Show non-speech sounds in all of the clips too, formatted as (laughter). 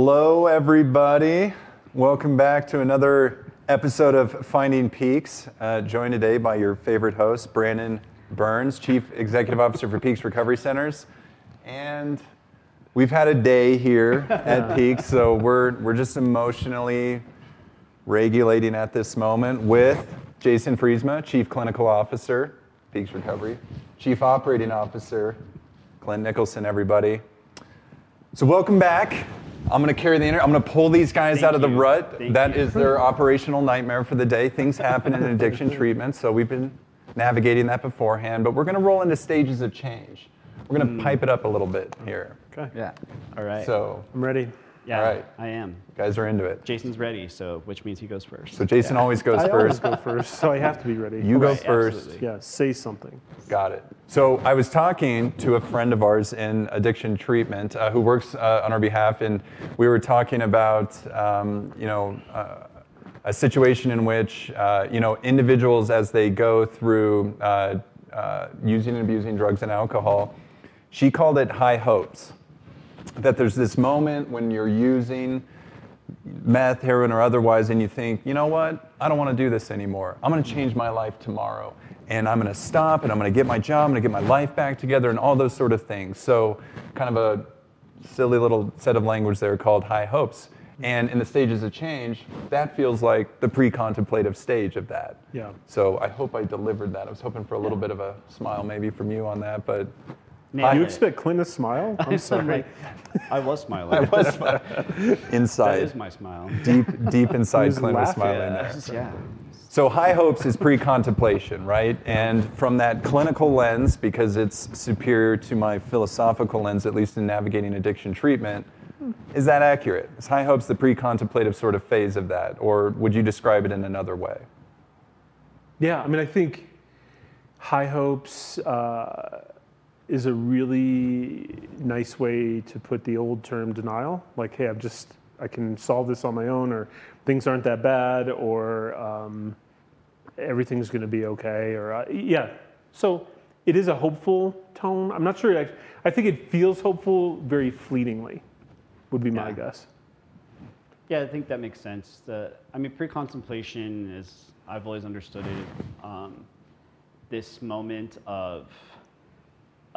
Hello, everybody. Welcome back to another episode of Finding Peaks. Uh, joined today by your favorite host, Brandon Burns, Chief Executive Officer for Peaks Recovery Centers. And we've had a day here (laughs) at Peaks, so we're, we're just emotionally regulating at this moment with Jason Friesma, Chief Clinical Officer, Peaks Recovery, Chief Operating Officer, Glenn Nicholson, everybody. So welcome back. I'm going to carry the inter- I'm going to pull these guys Thank out of the you. rut. Thank That you. is their operational nightmare for the day. Things happen in addiction (laughs) treatment, so we've been navigating that beforehand. But we're going to roll into stages of change. We're going to hmm. pipe it up a little bit here. Okay. Yeah. All right. So, I'm ready. Yeah, all right. I am. you guys are into it. Jason's ready, so which means he goes first. So Jason always goes I always go first, so I have to be ready. You go first. absolutely. Yeah, say something. Got it. So I was talking to a friend of ours in addiction treatment uh, who works uh, on our behalf, and we were talking about, um, you know, uh, a situation in which, uh, you know, individuals as they go through uh, uh, using and abusing drugs and alcohol, she called it high hopes. That there's this moment when you're using meth, heroin, or otherwise, and you think, you know what? I don't want to do this anymore. I'm going to change my life tomorrow. And I'm going to stop and I'm going to get my job, I'm going to get my life back together, and all those sort of things. So, kind of a silly little set of language there called high hopes. And in the stages of change, that feels like the pre contemplative stage of that. Yeah. So, I hope I delivered that. I was hoping for a little bit of a smile maybe from you on that, but Nailed You expect Clint to smile? I'm (laughs) sorry. I was smiling. (laughs) (laughs) that inside, is my smile. deep, deep inside, was Clint was laughing. smiling there. Yeah. So high hopes is pre-contemplation, right? And from that clinical lens, because it's superior to my philosophical lens, at least in navigating addiction treatment, is that accurate? Is high hopes the pre-contemplative sort of phase of that, or would you describe it in another way? Yeah, I mean, I think high hopes uh, is a really nice way to put the old term denial. Like, hey, I'm just, I can solve this on my own, or things aren't that bad, or um, everything's going to be okay, or uh, yeah. So it is a hopeful tone. I'm not sure. I, I think it feels hopeful very fleetingly, would be my Yeah. guess. Yeah, I think that makes sense. The, I mean, pre-contemplation is, I've always understood it, um, this moment of,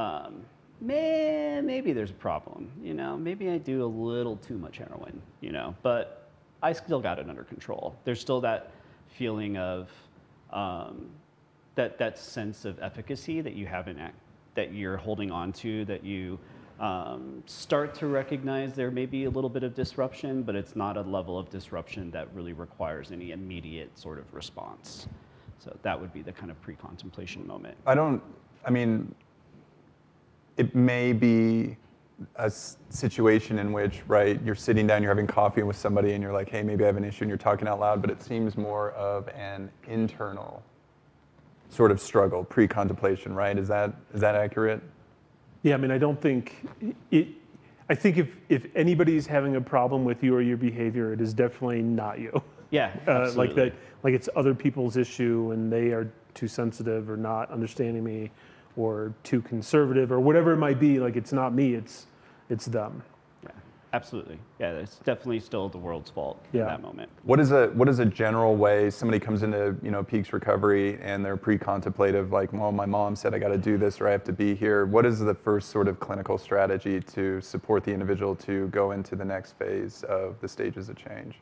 um, man, maybe there's a problem, you know, maybe I do a little too much heroin, you know, but I still got it under control. There's still that feeling of, um, that, that sense of efficacy that you haven't, that you're holding on to, that you um, start to recognize there may be a little bit of disruption, but it's not a level of disruption that really requires any immediate sort of response. So that would be the kind of pre-contemplation moment. I don't, I mean, it may be a situation in which, right, you're sitting down, you're having coffee with somebody, and you're like, hey, maybe I have an issue, and you're talking out loud, but it seems more of an internal sort of struggle, pre-contemplation, right? Is that is that accurate? Yeah, I mean, I don't think it. I think if if anybody's having a problem with you or your behavior, it is definitely not you. Yeah, (laughs) Uh, absolutely. like that, like it's other people's issue, and they are too sensitive or not understanding me, or too conservative or whatever it might be. Like it's not me. It's it's them. Yeah, absolutely. Yeah, it's definitely still the world's fault Yeah. in that moment. What is a what is a general way somebody comes into you know Peaks Recovery and they're pre-contemplative, like, well, my mom said I got to do this or I have to be here. What is the first sort of clinical strategy to support the individual to go into the next phase of the stages of change?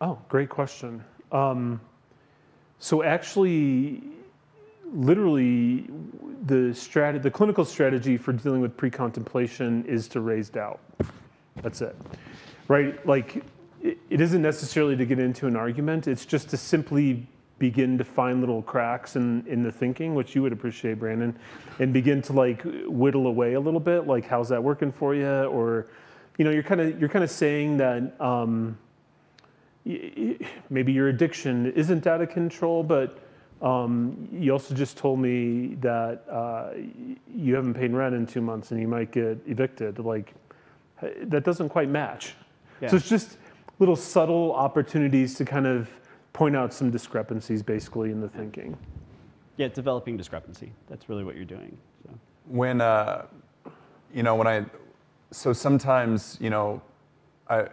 Oh, great question. Um, so actually, literally, the strat- the clinical strategy for dealing with pre-contemplation is to raise doubt. That's it, right? Like, it, it isn't necessarily to get into an argument. It's just to simply begin to find little cracks in, in the thinking, which you would appreciate, Brandon, and begin to like whittle away a little bit. Like, how's that working for you? Or, you know, you're kind of you're kind of saying that. Um, maybe your addiction isn't out of control, but um, you also just told me that uh, you haven't paid rent in two months and you might get evicted. Like, that doesn't quite match. Yeah. So it's just little subtle opportunities to kind of point out some discrepancies basically in the thinking. Yeah, developing discrepancy. That's really what you're doing. So. when uh, you know when I so sometimes you know I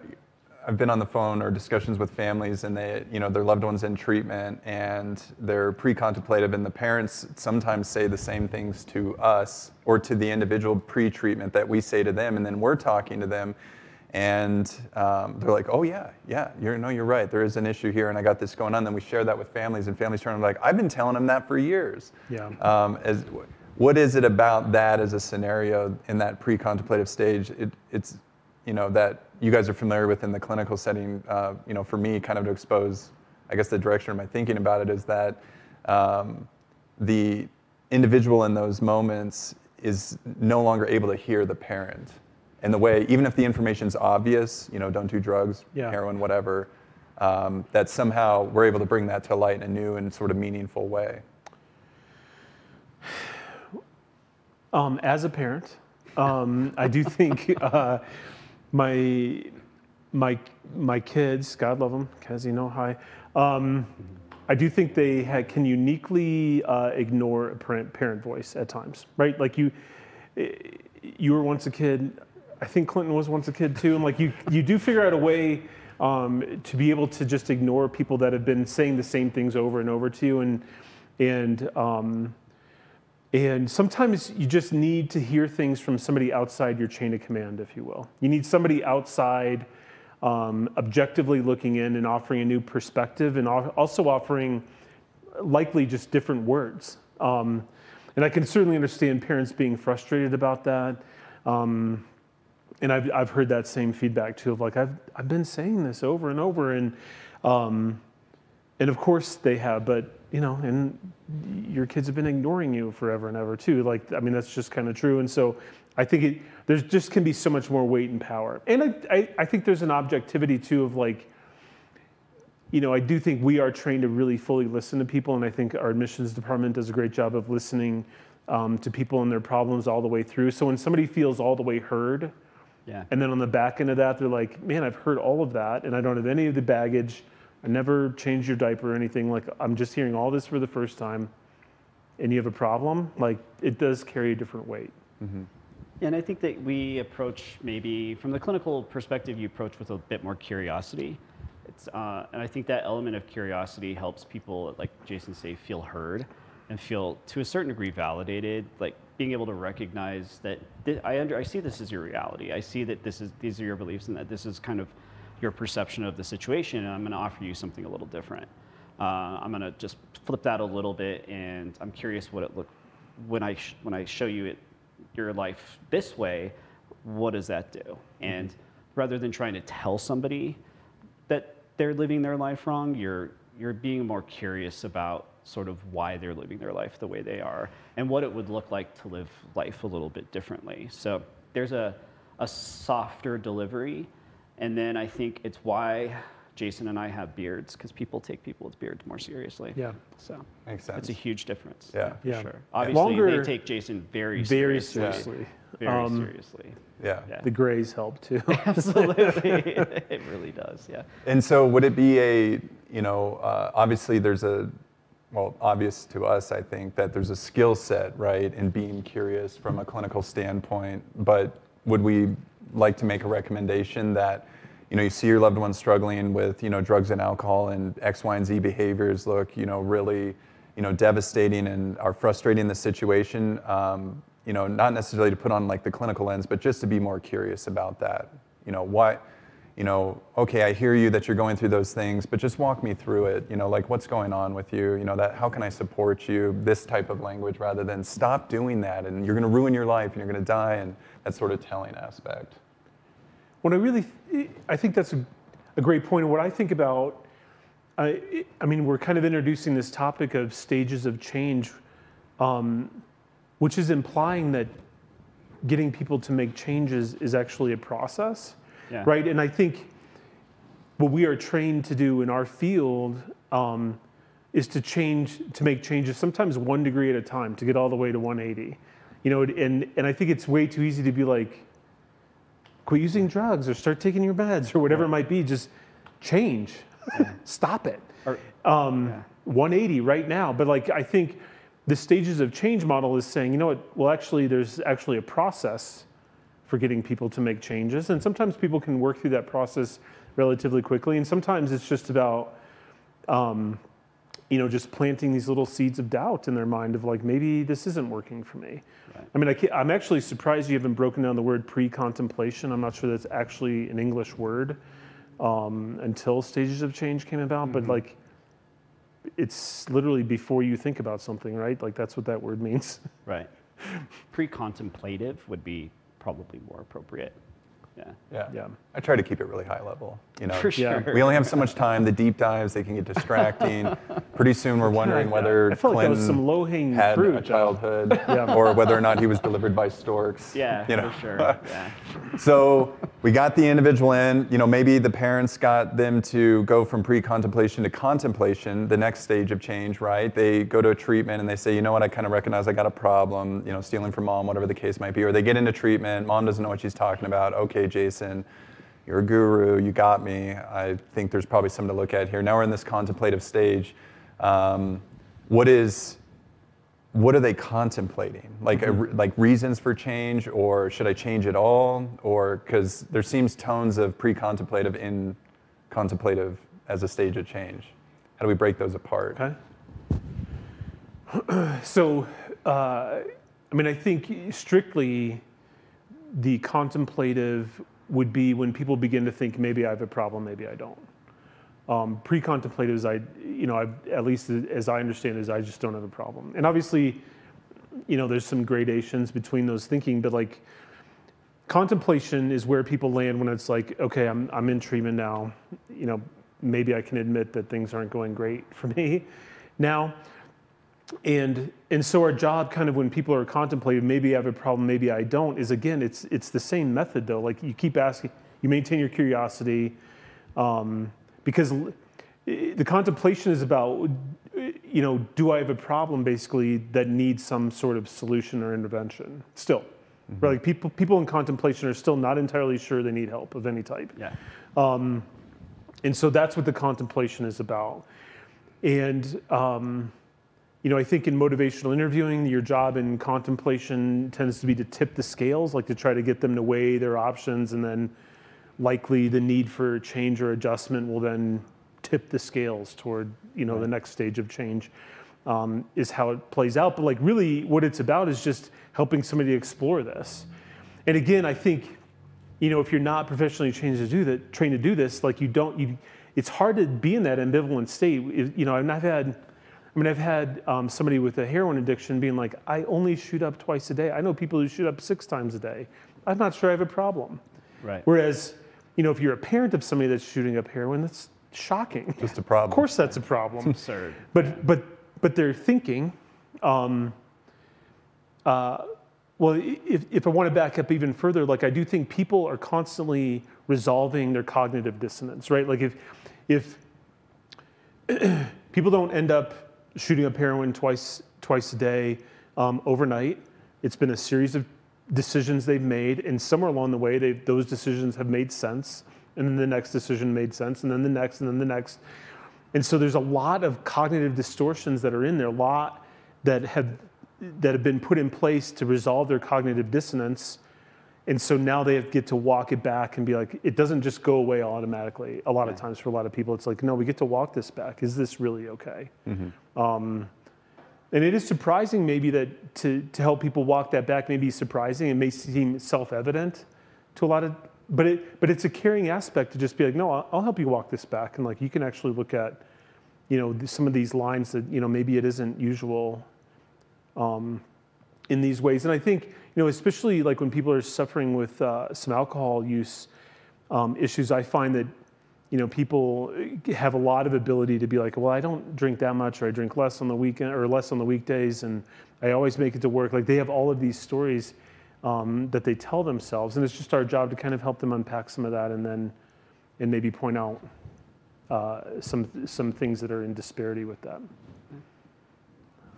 I've been on the phone or discussions with families, and they, you know, their loved ones in treatment, and they're pre-contemplative, and the parents sometimes say the same things to us or to the individual pre-treatment that we say to them, and then we're talking to them, and um, they're like, "Oh yeah, yeah, you're no, you're right. There is an issue here, and I got this going on." Then we share that with families, and families turn and like, "I've been telling them that for years." Yeah. Um, as, what is it about that as a scenario in that pre-contemplative stage? It, it's, you know, that you guys are familiar with in the clinical setting. Uh, you know, for me, kind of to expose, I guess the direction of my thinking about it is that um, the individual in those moments is no longer able to hear the parent. And the way, even if the information's obvious, you know, don't do drugs, Yeah. heroin, whatever, um, that somehow we're able to bring that to light in a new and sort of meaningful way. (sighs) Um, as a parent, um, I do think (laughs) uh, my my my kids, God love them, Kezi, no hi. Um, I do think they can uniquely uh, ignore a parent, parent voice at times, right? Like you, eh, you were once a kid. I think Clinton was once a kid too, and like you, you do figure out a way um, to be able to just ignore people that have been saying the same things over and over to you, and and um, and sometimes you just need to hear things from somebody outside your chain of command, if you will. You need somebody outside, um, objectively looking in and offering a new perspective, and also offering likely just different words. Um, and I can certainly understand parents being frustrated about that. Um, and I've, I've heard that same feedback too of like, I've, I've been saying this over and over. And, um, and of course they have, but you know, and your kids have been ignoring you forever and ever too. Like, I mean, that's just kind of true. And so I think it, there's just can be so much more weight and power. And I, I, I think there's an objectivity too of like, you know, I do think we are trained to really fully listen to people, and I think our admissions department does a great job of listening um, to people and their problems all the way through. So when somebody feels all the way heard, Yeah. and then on the back end of that, they're like, man, I've heard all of that, and I don't have any of the baggage. I never changed your diaper or anything. Like, I'm just hearing all this for the first time, and you have a problem. Like, it does carry a different weight. And I think that we approach maybe from the clinical perspective, you approach with a bit more curiosity. It's, uh, and I think that element of curiosity helps people, like Jason say, feel heard and feel to a certain degree validated. Like being able to recognize that thi- I under, I see this as your reality. I see that this is these are your beliefs and that this is kind of your perception of the situation. And I'm going to offer you something a little different. Uh, I'm going to just flip that a little bit, and I'm curious what it look when I sh- when I show you it your life this way, what does that do? And rather than trying to tell somebody that they're living their life wrong, you're you're being more curious about sort of why they're living their life the way they are and what it would look like to live life a little bit differently. So there's a a softer delivery, and then I think it's why Jason and I have beards because people take people with beards more seriously. Yeah. So Makes sense. it's a huge difference. Yeah. for Yeah. sure. Obviously, Longer- they take Jason very Very seriously. seriously. Very Um, seriously. Yeah. Yeah. The grays help too. (laughs) (laughs) Absolutely. (laughs) it really does. Yeah. And so, would it be a, you know, uh, obviously there's a, well, obvious to us, I think, that there's a skill set, right, in being curious from a clinical standpoint. But would we like to make a recommendation that, you know, you see your loved one struggling with, you know, drugs and alcohol and X, Y, and Z behaviors look, you know, really, you know, devastating and are frustrating the situation. Um, you know, not necessarily to put on like the clinical lens, but just to be more curious about that. You know, why, you know, okay, I hear you that you're going through those things, but just walk me through it. You know, like what's going on with you? You know, that how can I support you? This type of language rather than stop doing that and you're going to ruin your life and you're going to die and that sort of telling aspect. What I really, I think that's a, a great point. And what I think about, I, I mean, we're kind of introducing this topic of stages of change, um, which is implying that getting people to make changes is actually a process, Yeah. right? And I think what we are trained to do in our field um, is to change, to make changes, sometimes one degree at a time, to get all the way to 180. You know, and and I think it's way too easy to be like, quit using drugs or start taking your meds or whatever it might be. Just change, (laughs) stop it. Or- Um, 180 right now. But like I think the stages of change model is saying, you know what? Well, actually, there's actually a process for getting people to make changes, and sometimes people can work through that process relatively quickly. And sometimes it's just about, um, you know, just planting these little seeds of doubt in their mind of like, maybe this isn't working for me. Right. I mean, I I'm actually surprised you haven't broken down the word pre-contemplation. I'm not sure that's actually an English word um, until stages of change came about, but like, it's literally before you think about something, right? Like that's what that word means. (laughs) Right. Pre-contemplative would be probably more appropriate. Yeah. Yeah. Yeah. I try to keep it really high level. You know, For sure. we only have so much time. The deep dives they can get distracting. (laughs) Pretty soon we're wondering whether I felt like was Clinton some low-hanging had fruit. a though. childhood, (laughs) Yeah. or whether or not he was delivered by storks. Yeah, you know. for sure. (laughs) Yeah. So we got the individual in. You know, maybe the parents got them to go from pre-contemplation to contemplation, the next stage of change, right? They go to a treatment and they say, you know what, I kind of recognize I got a problem. You know, stealing from mom, whatever the case might be. Or they get into treatment. Mom doesn't know what she's talking about. Okay, Jason. You're a guru. You got me. I think there's probably something to look at here. Now we're in this contemplative stage. Um, what is what are they contemplating? Like, a, like reasons for change, or should I change at all? Or because there seems tones of pre-contemplative in contemplative as a stage of change. How do we break those apart? Okay. (clears throat) so, uh, I mean, I think strictly the contemplative would be when people begin to think maybe I have a problem, maybe I don't. Um, pre-contemplative is I, you know, I've, at least as I understand it, is I just don't have a problem. And obviously, you know, there's some gradations between those thinking, but like contemplation is where people land when it's like, okay, I'm, I'm in treatment now. You know, maybe I can admit that things aren't going great for me (laughs) now. And and so our job, kind of when people are contemplating, maybe I have a problem, maybe I don't, is again, it's it's the same method though. Like you keep asking, you maintain your curiosity, um, because uh, the contemplation is about, uh, you know, do I have a problem basically that needs some sort of solution or intervention? Still, mm-hmm. right? Like people people in contemplation are still not entirely sure they need help of any type. Yeah. Um, and so that's what the contemplation is about. And, um, you know, I think in motivational interviewing, your job in contemplation tends to be to tip the scales, like to try to get them to weigh their options, and then likely the need for change or adjustment will then tip the scales toward, you know, the next stage of change. Um, is how it plays out. But like, really, what it's about is just helping somebody explore this. And again, I think you know, if you're not professionally trained to do that, trained to do this, like you don't, you, it's hard to be in that ambivalent state. You know, and I've had, I mean, I've had um, somebody with a heroin addiction being like, I only shoot up twice a day. I know people who shoot up six times a day. I'm not sure I have a problem. Right. Whereas, you know, if you're a parent of somebody that's shooting up heroin, that's shocking. Just a problem. Of course, that's a problem. It's Absurd. But but but they're thinking. Um, uh, well, if, if I want to back up even further, like I do think people are constantly resolving their cognitive dissonance, right? Like if if (clears throat) people don't end up shooting up heroin twice twice a day um, overnight, it's been a series of decisions they've made, and somewhere along the way, those decisions have made sense, and then the next decision made sense, and then the next, and then the next. And so there's a lot of cognitive distortions that are in there, a lot that have that have been put in place to resolve their cognitive dissonance. And so now they get to walk it back and be like, it doesn't just go away automatically. A lot of times for a lot of people, it's like, no, we get to walk this back. Is this really okay? Um, and it is surprising maybe that to, to help people walk that back may be surprising. It may seem self-evident to a lot of, but it but it's a caring aspect to just be like, no, I'll, I'll help you walk this back, and like you can actually look at, you know, some of these lines that you know maybe it isn't usual, um, in these ways. And I think you know, especially like when people are suffering with uh, some alcohol use um, issues, I find that you know people have a lot of ability to be like, well, I don't drink that much, or I drink less on the weekend, or less on the weekdays, and I always make it to work. Like they have all of these stories um, that they tell themselves, and it's just our job to kind of help them unpack some of that, and then and maybe point out uh, some some things that are in disparity with that.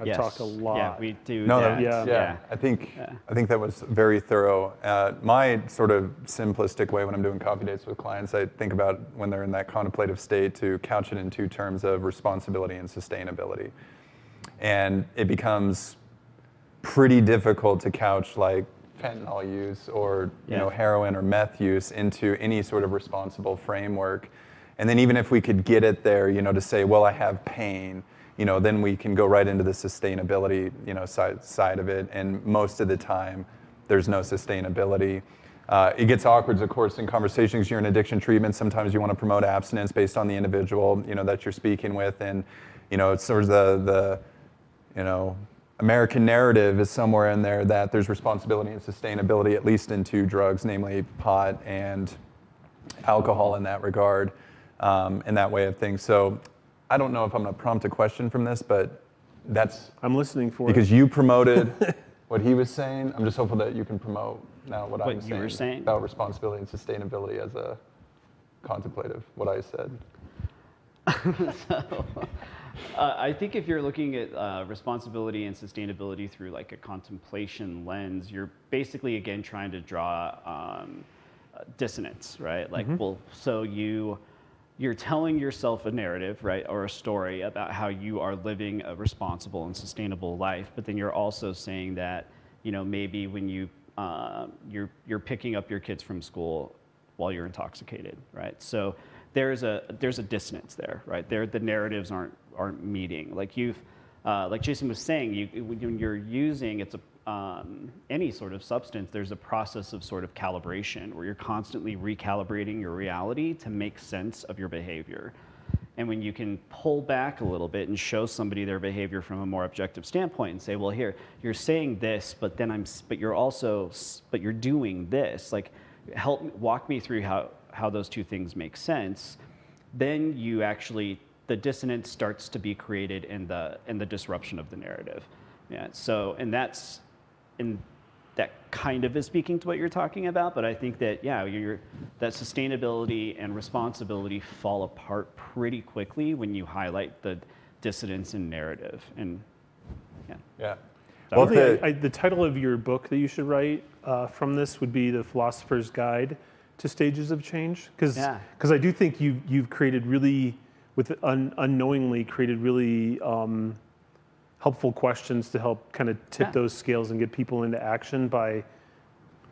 I've yes. talked a lot. Yeah, we do. No, that. that, Yeah. yeah. I think Yeah. I think that was very thorough. Uh, my sort of simplistic way when I'm doing coffee dates with clients, I think about when they're in that contemplative state to couch it in two terms of responsibility and sustainability, and it becomes pretty difficult to couch like fentanyl use or you Yeah. know heroin or meth use into any sort of responsible framework. And then even if we could get it there, you know, to say, well, I have pain, you know, then we can go right into the sustainability, you know, side, side of it. And most of the time, there's no sustainability. Uh, it gets awkward, of course, in conversations. You're in addiction treatment. Sometimes you want to promote abstinence based on the individual, you know, that you're speaking with, and you know, it's sort of the the, you know, American narrative is somewhere in there that there's responsibility and sustainability, at least in two drugs, namely pot and alcohol in that regard, um, in that way of things. So I don't know if I'm going to prompt a question from this, but that's I'm listening for because you promoted (laughs) what he was saying. I'm just hopeful that you can promote now what, I What was you were saying? about responsibility and sustainability as a contemplative, what I said. (laughs) Uh, I think if you're looking at uh, responsibility and sustainability through like a contemplation lens, you're basically again trying to draw um, uh, dissonance, right? Like, well, so you you're telling yourself a narrative, right, or a story about how you are living a responsible and sustainable life, but then you're also saying that you know maybe when you uh, you're you're picking up your kids from school while you're intoxicated, right? So there's a there's a dissonance there, right? There the narratives aren't aren't meeting. Like you've uh, like Jason was saying, you when you're using it's a um, any sort of substance, there's a process of sort of calibration where you're constantly recalibrating your reality to make sense of your behavior. And when you can pull back a little bit and show somebody their behavior from a more objective standpoint and say, well, here, you're saying this, but then I'm, but you're also, but you're doing this. Like, help walk me through how, how those two things make sense. Then you actually, the dissonance starts to be created in the, in the disruption of the narrative. Yeah. So, and that's, and that kind of is speaking to what you're talking about, but I think that yeah, you're, that sustainability and responsibility fall apart pretty quickly when you highlight the dissonance in narrative. And yeah, Yeah. So Well, the, I- I- the title of your book that you should write uh, from this would be The Philosopher's Guide to Stages of Change. Because Yeah. I do think you've, you've created really, with un, unknowingly, created really um, helpful questions to help kind of tip Yeah. those scales and get people into action by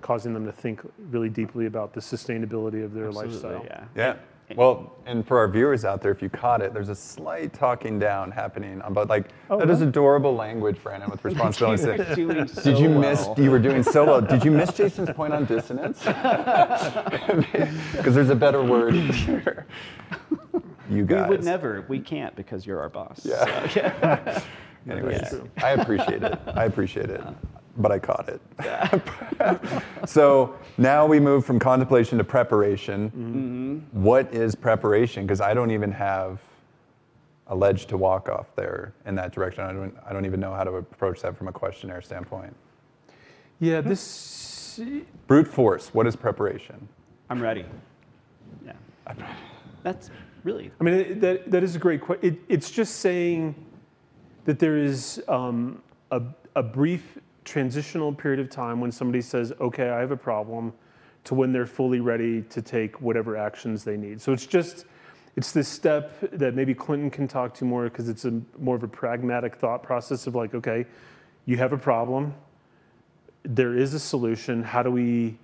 causing them to think really deeply about the sustainability of their absolutely, lifestyle. yeah. yeah. Well, and for our viewers out there, if you caught it, there's a slight talking down happening about like Oh, that is really? adorable language, Brandon, with (laughs) responsibility. You're doing so Did you miss? You were doing so well. Did you miss Jason's point on dissonance? (laughs) Because there's a better word (laughs) here. You guys. We would never. We can't because you're our boss. Yeah. So, yeah. Anyways, That's true. I appreciate it. I appreciate it. (laughs) But I caught it. (laughs) so now we move from contemplation to preparation. Mm-hmm. What is preparation? Because I don't even have a ledge to walk off there in that direction. I don't, I don't even know how to approach that from a questionnaire standpoint. Yeah, this Brute force, what is preparation? I'm ready. Yeah. (laughs) That's really I mean, that, that is a great question. It, it's just saying that there is um, a, a brief transitional period of time when somebody says, okay, I have a problem, to when they're fully ready to take whatever actions they need. So it's just, it's this step that maybe Clinton can talk to more because it's a more of a pragmatic thought process of like, okay, you have a problem, there is a solution. How do we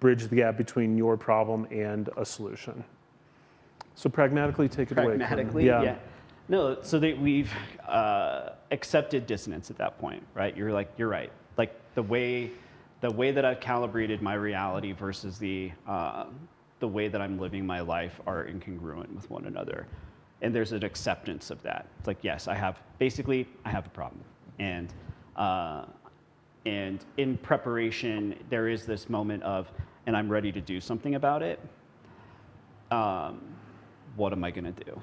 bridge the gap between your problem and a solution? So pragmatically take it away. Clinton. pragmatically yeah. No so we've uh, accepted dissonance at that point right? You're like you're right. Like the way the way that i've calibrated my reality versus the uh, the way that i'm living my life are incongruent with one another. And there's an acceptance of that. It's like yes i have basically i have a problem. And uh, and in preparation there is this moment of and i'm ready to do something about it um, what am I going to do?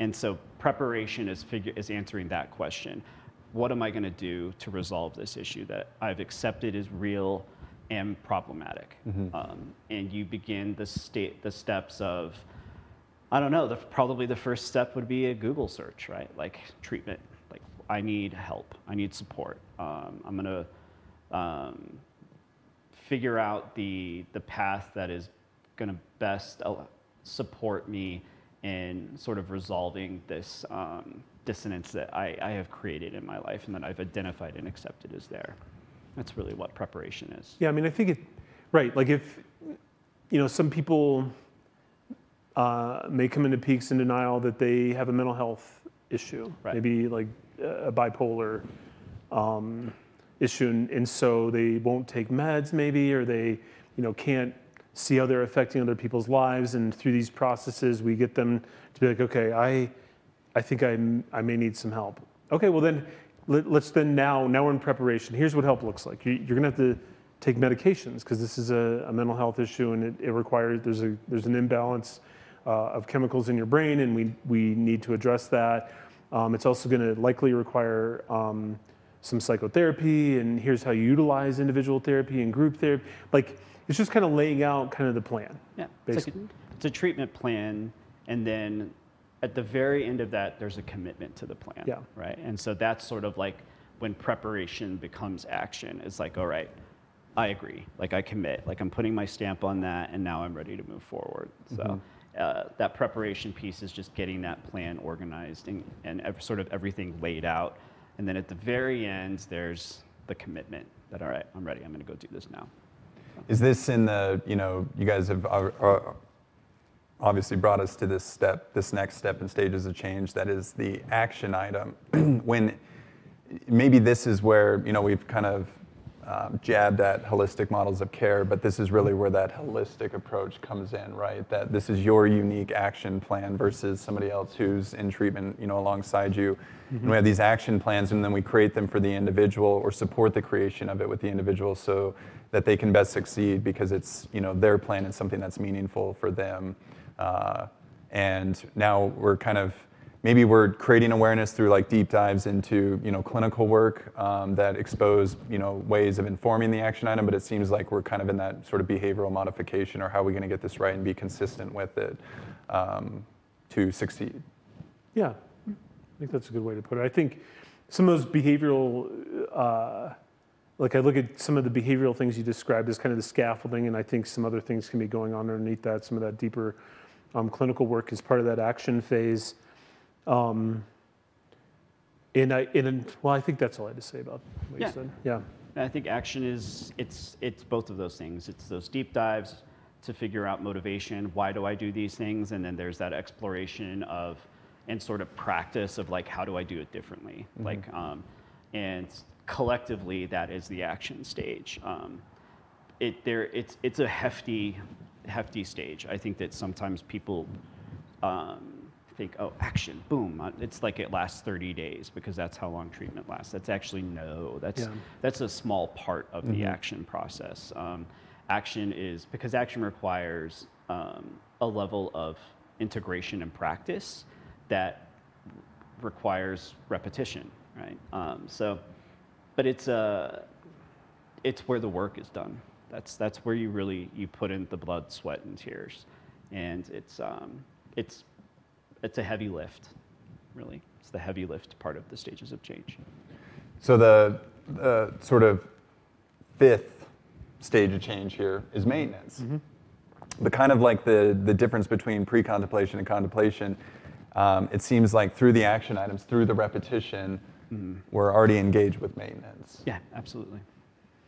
And so preparation is, figure, is answering that question. What am I going to do to resolve this issue that I've accepted is real and problematic? Um, and you begin the, state, the steps of, I don't know, the, probably the first step would be a Google search, right? Like treatment. Like, I need help, I need support. Um, I'm going to um, figure out the, the path that is going to best support me in sort of resolving this um, dissonance that I, I have created in my life and that I've identified and accepted as there. That's really what preparation is. Yeah, I mean, I think it, right, like if, you know, some people uh, may come into peaks in denial that they have a mental health issue, Right. maybe like a bipolar um, issue, and, and so they won't take meds maybe, or they, you know, can't see how they're affecting other people's lives, and through these processes, we get them to be like, okay, I, I think I, I may need some help. Okay, well then, let, us then now, now we're in preparation. Here's what help looks like. You, you're gonna have to take medications because this is a, a mental health issue and it, it requires, there's, a, there's an imbalance uh, of chemicals in your brain and we, we need to address that. Um, it's also gonna likely require um, some psychotherapy and here's how you utilize individual therapy and group therapy. Like, it's just kind of laying out kind of the plan. Yeah, it's, like a, Basically. it's a treatment plan, and then at the very end of that, there's a commitment to the plan. Yeah. Right. And so that's sort of like when preparation becomes action. It's like, all right, I agree. Like I commit. Like I'm putting my stamp on that, and now I'm ready to move forward. So. Uh, that preparation piece is just getting that plan organized and, and ev- sort of everything laid out. And then at the very end, there's the commitment that, all right, I'm ready. I'm going to go do this now. Is this in the, you know, you guys have uh, uh, obviously brought us to this step, this next step in stages of change that is the action item. (clears throat) when maybe this is where, you know, we've kind of um, jabbed at holistic models of care, but this is really where that holistic approach comes in, right? That this is your unique action plan versus somebody else who's in treatment, you know, alongside you. And we have these action plans, and then we create them for the individual or support the creation of it with the individual so that they can best succeed because it's, you know, their plan and something that's meaningful for them. Uh, and now we're kind of maybe we're creating awareness through like deep dives into you know clinical work um, that expose you know ways of informing the action item but it seems like we're kind of in that sort of behavioral modification or how are we going to get this right and be consistent with it um, to succeed Yeah, I think that's a good way to put it. I think some of those behavioral, uh, like I look at some of the behavioral things you described as kind of the scaffolding, and I think some other things can be going on underneath that. Some of that deeper um, clinical work is part of that action phase. Um, and I, and well, I think that's all I had to say about what Yeah. you said. Yeah. And I think action is it's it's both of those things. It's those deep dives to figure out motivation. Why do I do these things? And then there's that exploration of and sort of practice of like how do I do it differently? Like um, and collectively that is the action stage. Um, it there it's it's a hefty hefty stage. I think that sometimes people um, think, oh, action, boom. uh, It's like it lasts 30 days because that's how long treatment lasts. That's actually no. That's Yeah. that's a small part of the action process. Um, action is because action requires um, a level of integration and practice that requires repetition, right? Um, so, but it's uh, it's where the work is done. That's that's where you really you put in the blood, sweat, and tears, and it's um, it's it's a heavy lift, really. It's the heavy lift part of the stages of change. so the, the sort of fifth stage of change here is maintenance but kind of like the, the difference between pre-contemplation and contemplation um, it seems like through the action items through the repetition we're already engaged with maintenance Yeah, absolutely.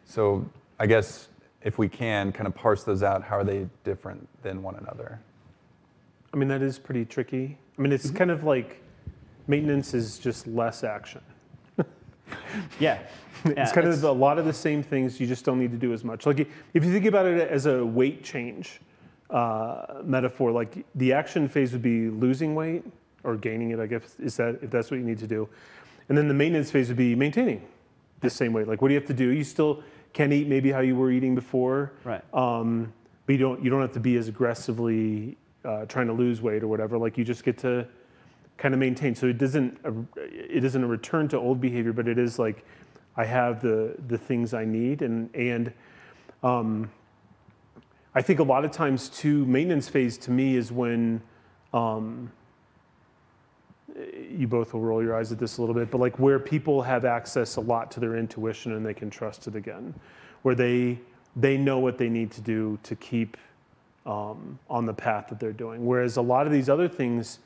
So I guess if we can kind of parse those out, how are they different than one another? I mean, that is pretty tricky. I mean, it's kind of like maintenance is just less action. (laughs) Yeah, (laughs) it's Yeah, kind of a lot of the same things. You just don't need to do as much. Like if you think about it as a weight change uh, metaphor, like the action phase would be losing weight or gaining it. I guess is that if that's what you need to do, and then the maintenance phase would be maintaining the same weight. Like what do you have to do? You still can eat maybe how you were eating before, Right. Um, but you don't you don't have to be as aggressively uh, trying to lose weight or whatever. Like you just get to kind of maintain. So it doesn't it isn't a return to old behavior, but it is like I have the the things I need, and and um, I think a lot of times too maintenance phase to me is when um, you both will roll your eyes at this a little bit, but like where people have access a lot to their intuition and they can trust it again, where they they know what they need to do to keep um, on the path that they're doing. Whereas a lot of these other things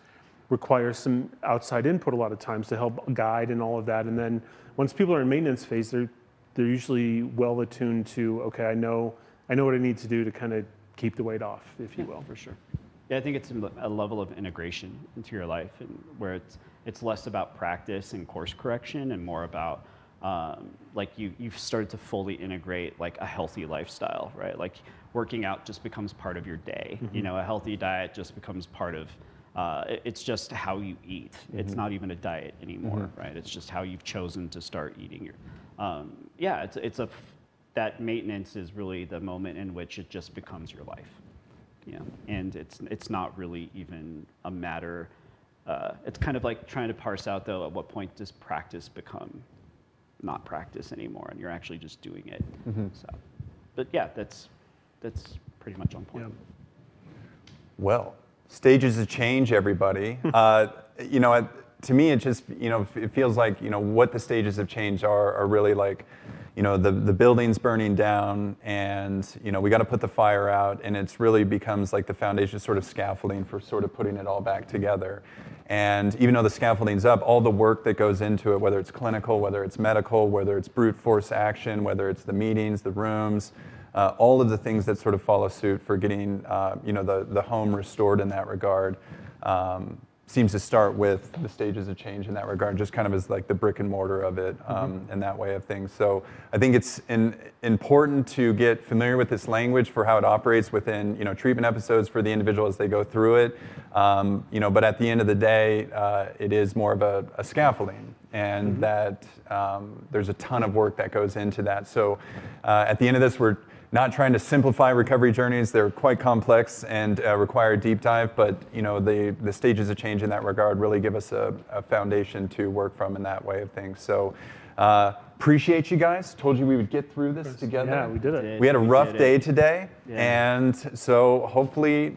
require some outside input a lot of times to help guide and all of that. And then once people are in maintenance phase, they're they're usually well attuned to okay, I know I know what I need to do to kind of keep the weight off, if you will. for sure. Yeah, I think it's a level of integration into your life, and where it's it's less about practice and course correction, and more about um, like you you've started to fully integrate like a healthy lifestyle, right? Like working out just becomes part of your day. Mm-hmm. You know, a healthy diet just becomes part of. Uh, it's just how you eat. Mm-hmm. It's not even a diet anymore, mm-hmm. right? It's just how you've chosen to start eating your. Um, yeah, it's it's a that maintenance is really the moment in which it just becomes your life. Yeah, and it's it's not really even a matter. Uh, it's kind of like trying to parse out though. At what point does practice become not practice anymore, and you're actually just doing it? Mm-hmm. So, but yeah, that's that's pretty much on point. Yeah. Well, stages of change, everybody. (laughs) uh, you know, to me, it just you know it feels like you know what the stages of change are are really like you know, the, the building's burning down and, you know, we got to put the fire out and it's really becomes like the foundation sort of scaffolding for sort of putting it all back together. And even though the scaffolding's up, all the work that goes into it, whether it's clinical, whether it's medical, whether it's brute force action, whether it's the meetings, the rooms, uh, all of the things that sort of follow suit for getting, uh, you know, the, the home restored in that regard. Um, seems to start with the stages of change in that regard, just kind of as like the brick and mortar of it um, mm-hmm. in that way of things. So I think it's in, important to get familiar with this language for how it operates within you know treatment episodes for the individual as they go through it. Um, you know, but at the end of the day, uh, it is more of a, a scaffolding, and mm-hmm. that um, there's a ton of work that goes into that. So uh, at the end of this, we're not trying to simplify recovery journeys. They're quite complex and uh, require a deep dive, but you know the, the stages of change in that regard really give us a, a foundation to work from in that way of things. So uh, appreciate you guys. Told you we would get through this together. Yeah, we did it. We had a rough day today, yeah. and so hopefully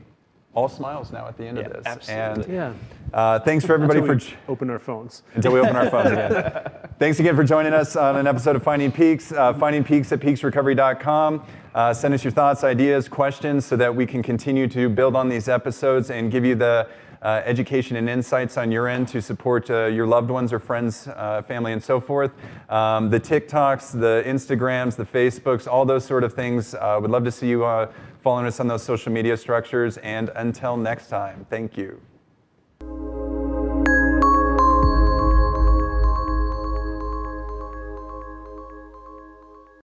all smiles now at the end yeah, of this. Absolutely. And yeah. Uh, thanks for everybody until for open our phones. Until we open our phones again. (laughs) thanks again for joining us on an episode of Finding Peaks. Uh, finding Peaks at peaksrecovery.com. Uh, send us your thoughts, ideas, questions, so that we can continue to build on these episodes and give you the uh, education and insights on your end to support uh, your loved ones or friends, uh, family, and so forth. Um, the TikToks, the Instagrams, the Facebooks, all those sort of things. Uh, would love to see you uh, following us on those social media structures. And until next time, thank you.